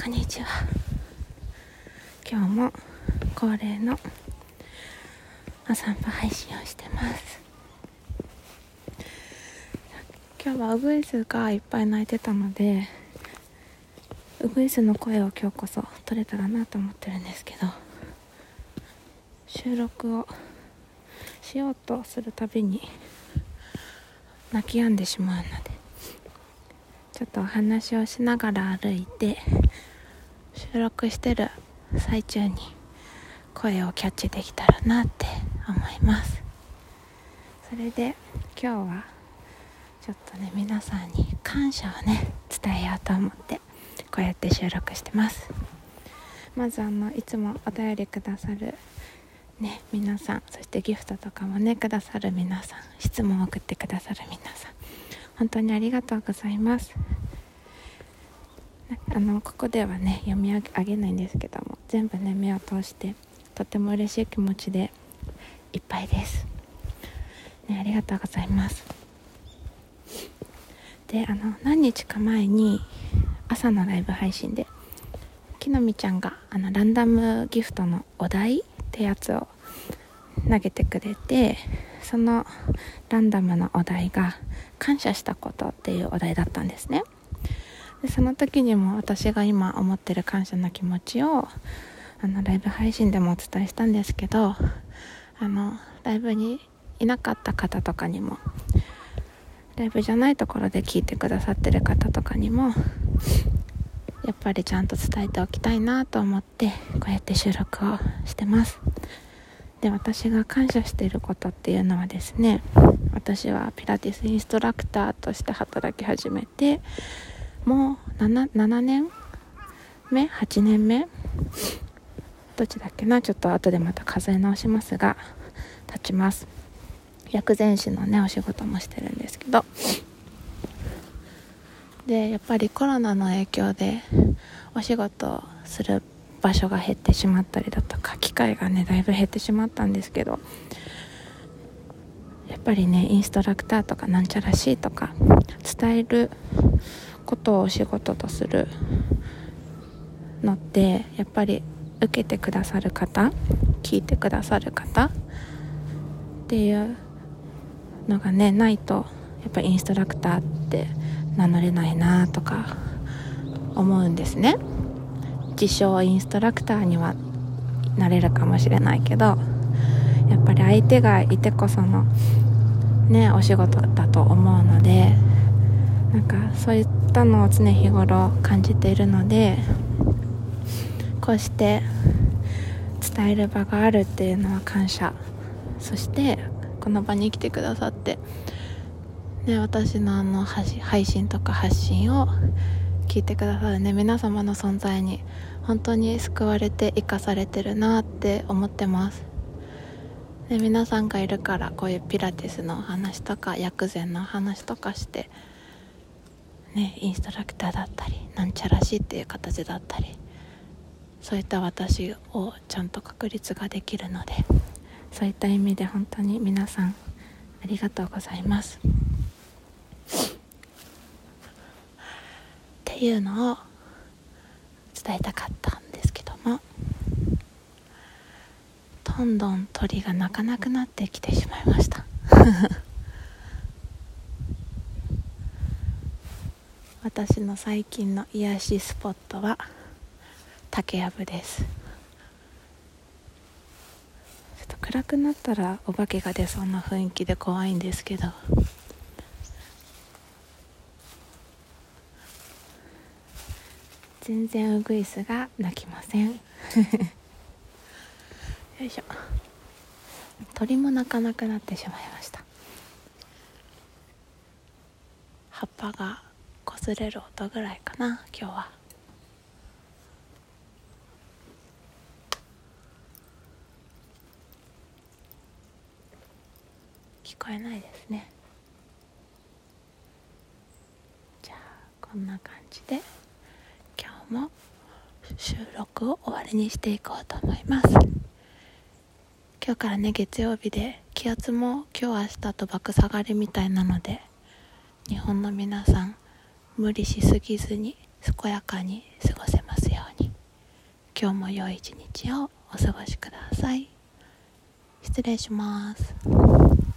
こんにちは。今日も恒例のお散歩配信をしてます。今日はウグイスがいっぱい鳴いてたのでウグイスの声を今日こそ取れたらなと思ってるんですけど収録をしようとするたびに泣き止んでしまうのでちょっとお話をしながら歩いて収録してる最中に声をキャッチできたらなって思います。それで今日はちょっとね皆さんに感謝をね伝えようと思ってこうやって収録してます。まずあのいつもお便りくださるね皆さんそしてギフトとかもねくださる皆さん質問を送ってくださる皆さん本当にありがとうございます。あのここではね読み上げないんですけども全部ね目を通してとても嬉しい気持ちでいっぱいです、ね、ありがとうございます。であの何日か前に朝のライブ配信できのみちゃんがあのランダムギフトのお題ってやつを投げてくれてそのランダムのお題が「感謝したこと」っていうお題だったんですね。でその時にも私が今思ってる感謝の気持ちをあのライブ配信でもお伝えしたんですけどあのライブにいなかった方とかにもライブじゃないところで聞いてくださってる方とかにもやっぱりちゃんと伝えておきたいなと思ってこうやって収録をしてます。で私が感謝していることっていうのはですね私はピラティスインストラクターとして働き始めてもう 7, 7年目？8年目？どっちだっけな？ちょっと後でまた数え直しますが立ちます。薬膳師のねお仕事もしてるんですけど。でやっぱりコロナの影響でお仕事する場所が減ってしまったりだとか機会がねだいぶ減ってしまったんですけどやっぱりねインストラクターとかなんちゃらしいとか伝えることを仕事とするのってやっぱり受けてくださる方聞いてくださる方っていうのがねないとやっぱインストラクターって名乗れないなとか思うんですね。自称インストラクターにはなれるかもしれないけどやっぱり相手がいてこそのねお仕事だと思うのでなんかそういったのを常日頃感じているのでこうして伝える場があるっていうのは感謝。そしてこの場に来てくださってね、私のあの配信とか発信を聞いてくださるね皆様の存在に本当に救われて生かされてるなって思ってます、ね、皆さんがいるからこういうピラティスのお話とか薬膳の話とかしてねインストラクターだったりなんちゃらしいっていう形だったりそういった私をちゃんと確立ができるのでそういった意味で本当に皆さんありがとうございます。っていうのを伝えたかったんですけどもどんどん鳥が鳴かなくなってきてしまいました私の最近の癒しスポットは竹やぶです。ちょっと暗くなったらお化けが出そうな雰囲気で怖いんですけど。全然ウグイスが鳴きません。よいしょ。鳥も鳴かなくなってしまいました。葉っぱが擦れる音ぐらいかな今日は。聞こえないですね。じゃあこんな感じで今日も収録を終わりにしていこうと思います。今日からね月曜日で気圧も今日明日と爆下がりみたいなので日本の皆さん無理しすぎずに健やかに過ごせますように。今日も良い一日をお過ごしください。失礼します。